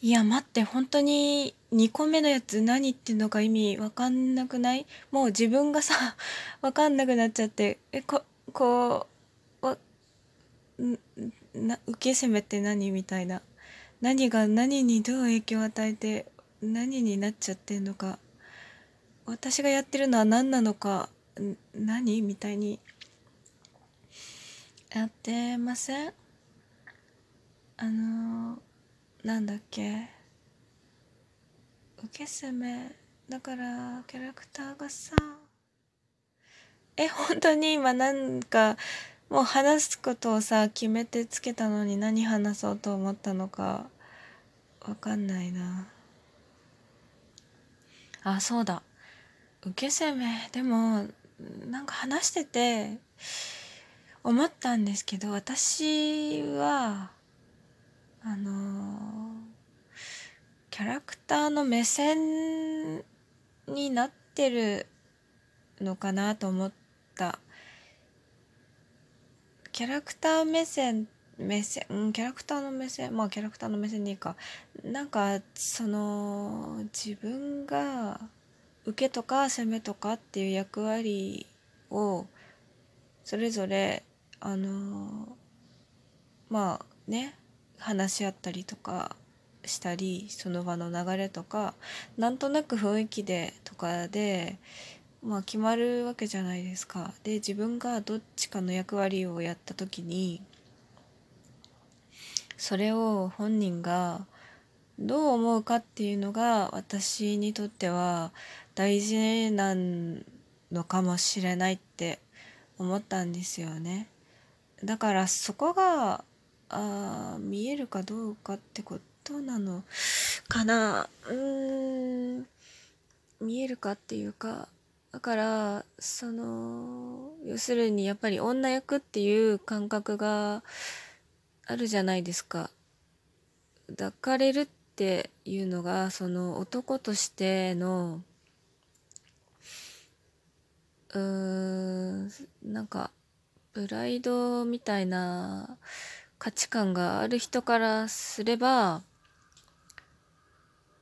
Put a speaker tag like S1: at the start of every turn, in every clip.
S1: いや待って本当に2個目のやつ何言ってんのか意味わかんなくない？もう自分がさ わかんなくなっちゃってえここうわんな受け攻めって何みたいな？何が何にどう影響を与えて何になっちゃってんのか？私がやってるのは何なのか？何みたいにやってません？あのなんだっけ？受け攻め。だからキャラクターがさえ本当に今なんかもう話すことをさ決めてつけたのに何話そうと思ったのかわかんないな。あそうだ。受け攻め。でもなんか話してて思ったんですけど私はあのキャラクターの目線になってるのかなと思った。キャラクター目線目線、うん、キャラクターの目線まあキャラクターの目線でいいか。なんかその自分が受けとか攻めとかっていう役割をそれぞれあのまあね話し合ったりとかしたりその場の流れとかなんとなく雰囲気でとかでまあ決まるわけじゃないですか。で自分がどっちかの役割をやった時にそれを本人がどう思うかっていうのが私にとっては大事なのかもしれないって思ったんですよね。だからそこがあ見えるかどうかってことなのかな？うーん。見えるかっていうか。だからその要するにやっぱり女役っていう感覚があるじゃないですか。抱かれるっていうのがその男としてのうーんなんかプライドみたいな価値観がある人からすれば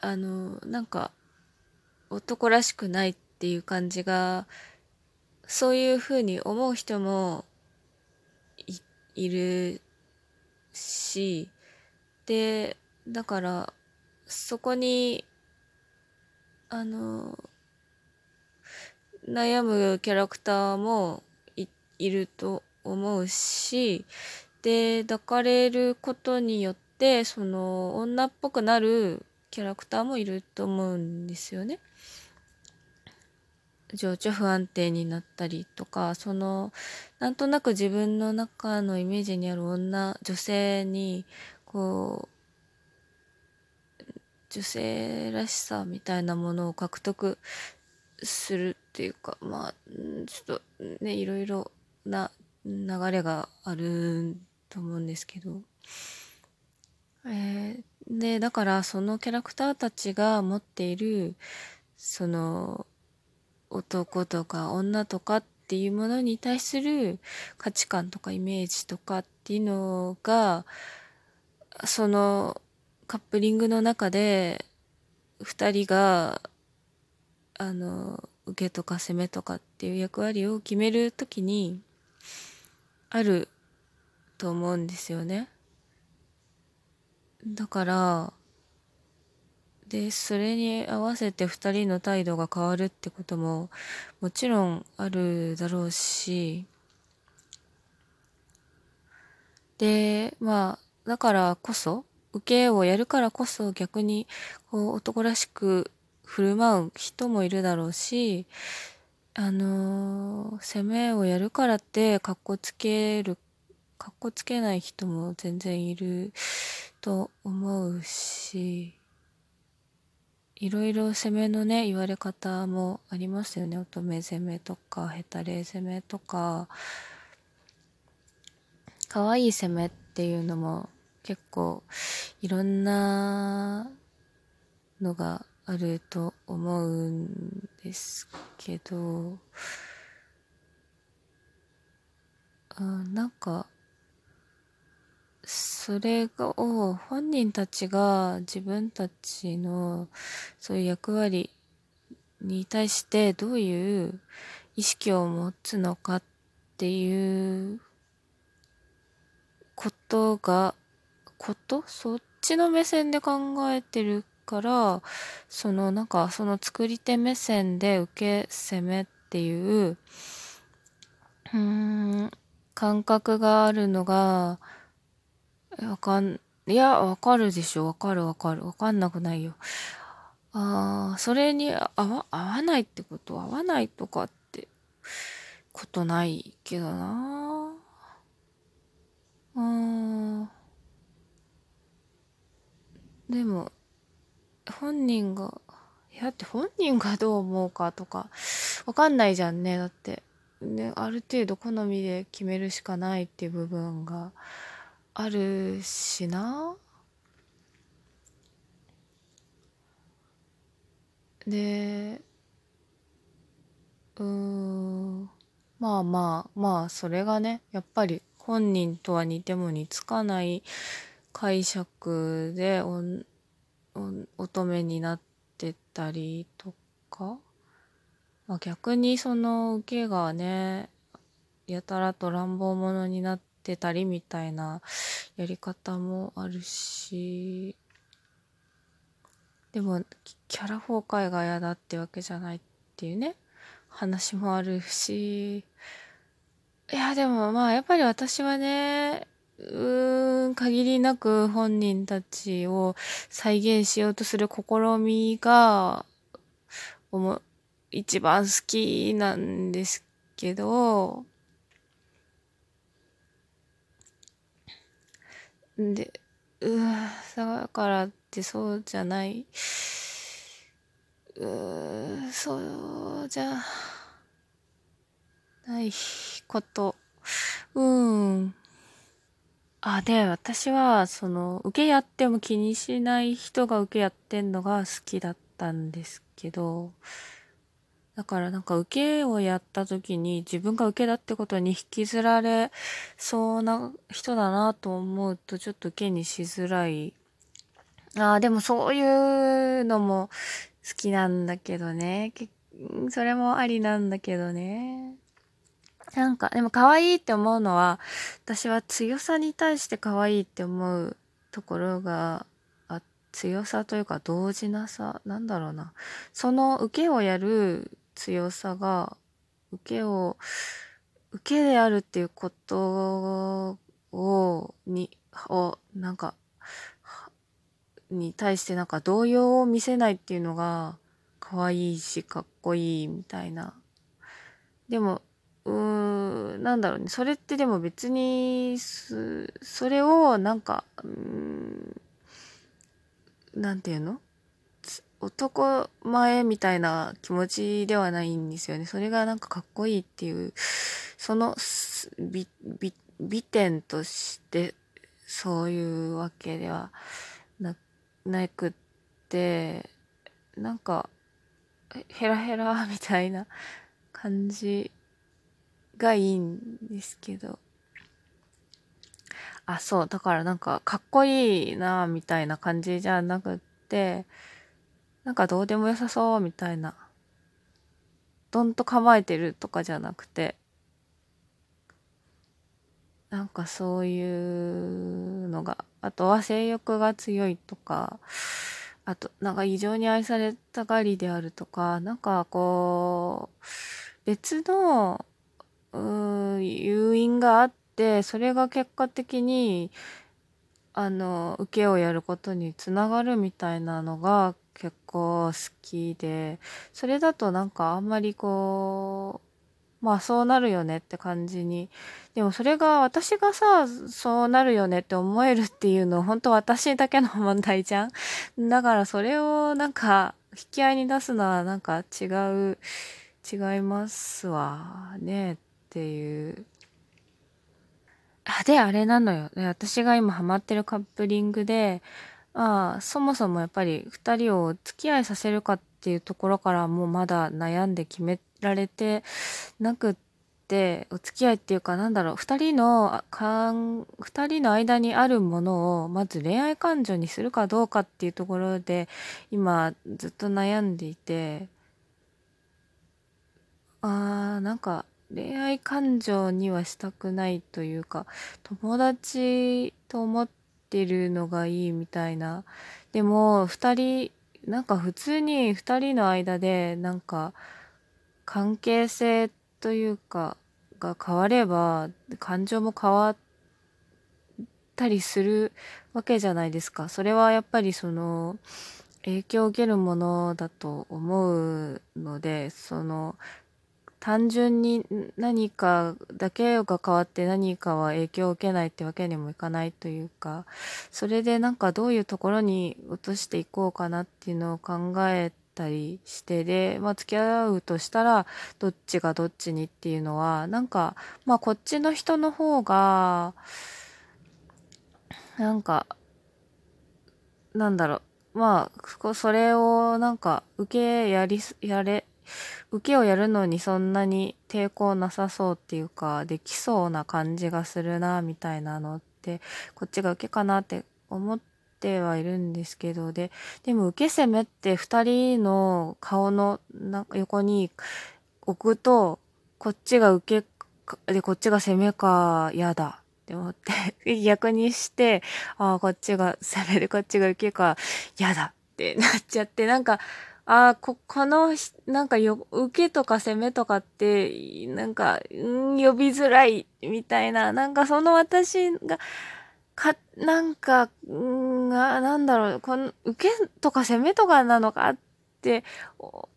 S1: あのなんか男らしくないっていう感じがそういうふうに思う人もいるしでだからそこにあの悩むキャラクターもいると思うしで抱かれることによってその女っぽくなるキャラクターもいると思うんですよね。情緒不安定になったりとかそのなんとなく自分の中のイメージにある女女性にこう女性らしさみたいなものを獲得するっていうかまあちょっとねいろいろな流れがあると思うんですけど。えー、で、だからそのキャラクターたちが持っている、その、男とか女とかっていうものに対する価値観とかイメージとかっていうのが、そのカップリングの中で二人が、あの、受けとか攻めとかっていう役割を決めるときに、あると思うんですよね。だから、で、それに合わせて二人の態度が変わるってことももちろんあるだろうし、で、まあ、だからこそ、受けをやるからこそ逆にこう男らしく振る舞う人もいるだろうし、あのー、攻めをやるからって格好つけるかっこつけない人も全然いると思うし、いろいろ攻めのね、言われ方もありますよね。乙女攻めとか、ヘタレ攻めとか、可愛い攻めっていうのも結構いろんなのがあると思うんですけど、あなんかそれを本人たちが自分たちのそういう役割に対してどういう意識を持つのかっていうことがこと？そっちの目線で考えてるからそのなんかその作り手目線で受け攻めっていううん感覚があるのがわかんいやわかるでしょ。わかるわかる。わかんなくないよ。ああそれに合わ合わないってこと？合わないとかってことないけどな。うんでも本人がいやって本人がどう思うかとかわかんないじゃんね。だってねある程度好みで決めるしかないっていう部分が。あるしな。でうんまあまあまあそれがねやっぱり本人とは似ても似つかない解釈でお乙女になってたりとか、まあ、逆にその受けがねやたらと乱暴者になってたりみたいなやり方もあるしでもキャラ崩壊が嫌だってわけじゃないっていうね話もあるしいやでもまあやっぱり私はねうーん限りなく本人たちを再現しようとする試みがおも一番好きなんですけどでうわだからってそうじゃない。うーそうじゃないこと。うん。あで私はその受けやっても気にしない人が受けやってんのが好きだったんですけどだからなんか受けをやった時に自分が受けだってことに引きずられそうな人だなと思うとちょっと受けにしづらい。ああ、でもそういうのも好きなんだけどね。それもありなんだけどね。なんか、でも可愛いって思うのは、私は強さに対して可愛いって思うところが、あ強さというか同時なさ、なんだろうな。その受けをやる強さが受けを受けであるっていうことをにをなんかに対してなんか動揺を見せないっていうのが可愛いしかっこいいみたいな。でもうーんなんだろうね。それってでも別にそれをなんかうんなんていうの？男前みたいな気持ちではないんですよね。それがなんかかっこいいっていう、その美、美、美点としてそういうわけではな、なくって、なんか、ヘラヘラみたいな感じがいいんですけど。あ、そう。だからなんか、かっこいいな、みたいな感じじゃなくって、なんかどうでもよさそうみたいな。どんと構えてるとかじゃなくて、なんかそういうのが、あとは性欲が強いとか、あと、なんか異常に愛されたがりであるとか、なんかこう、別の、う誘因があって、それが結果的に、あの、受けをやることにつながるみたいなのが結構好きで、それだとなんかあんまりこう、まあそうなるよねって感じに。でもそれが私がさ、そうなるよねって思えるっていうの本当私だけの問題じゃん。だからそれをなんか引き合いに出すのはなんか違う、違いますわねっていう。あ、で、あれなのよ。私が今ハマってるカップリングで、ああ、そもそもやっぱり2人を付き合いさせるかっていうところからもうまだ悩んで決められてなくってお付き合いっていうかなんだろう2人のかん2人の間にあるものをまず恋愛感情にするかどうかっていうところで今ずっと悩んでいてあーなんか恋愛感情にはしたくないというか友達と思っててるのがいいみたいなでも2人なんか普通に2人の間でなんか関係性というかが変われば感情も変わったりするわけじゃないですか。それはやっぱりその影響を受けるものだと思うのでその単純に何かだけが変わって何かは影響を受けないってわけにもいかないというかそれでなんかどういうところに落としていこうかなっていうのを考えたりしてで、まあ、付き合うとしたらどっちがどっちにっていうのはなんかまあこっちの人の方がなんかなんだろう。まあそれをなんか受けやりやれ受けをやるのにそんなに抵抗なさそうっていうか、できそうな感じがするな、みたいなのって、こっちが受けかなって思ってはいるんですけど、で、でも受け攻めって二人の顔の横に置くと、こっちが受け、で、こっちが攻めか、嫌だ。って思って 逆にして、ああ、こっちが攻めでこっちが受けか、嫌だってなっちゃって、なんか、あ、こ、この、なんかよ、受けとか攻めとかって、なんか、ん呼びづらい、みたいな、なんかその私が、か、なんか、んが、なんだろう、この、受けとか攻めとかなのかって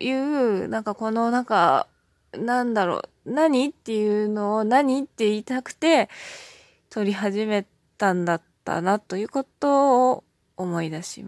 S1: いう、なんかこの、なんか、なんだろう、何っていうのを何って言いたくて、撮り始めたんだったな、ということを思い出しました。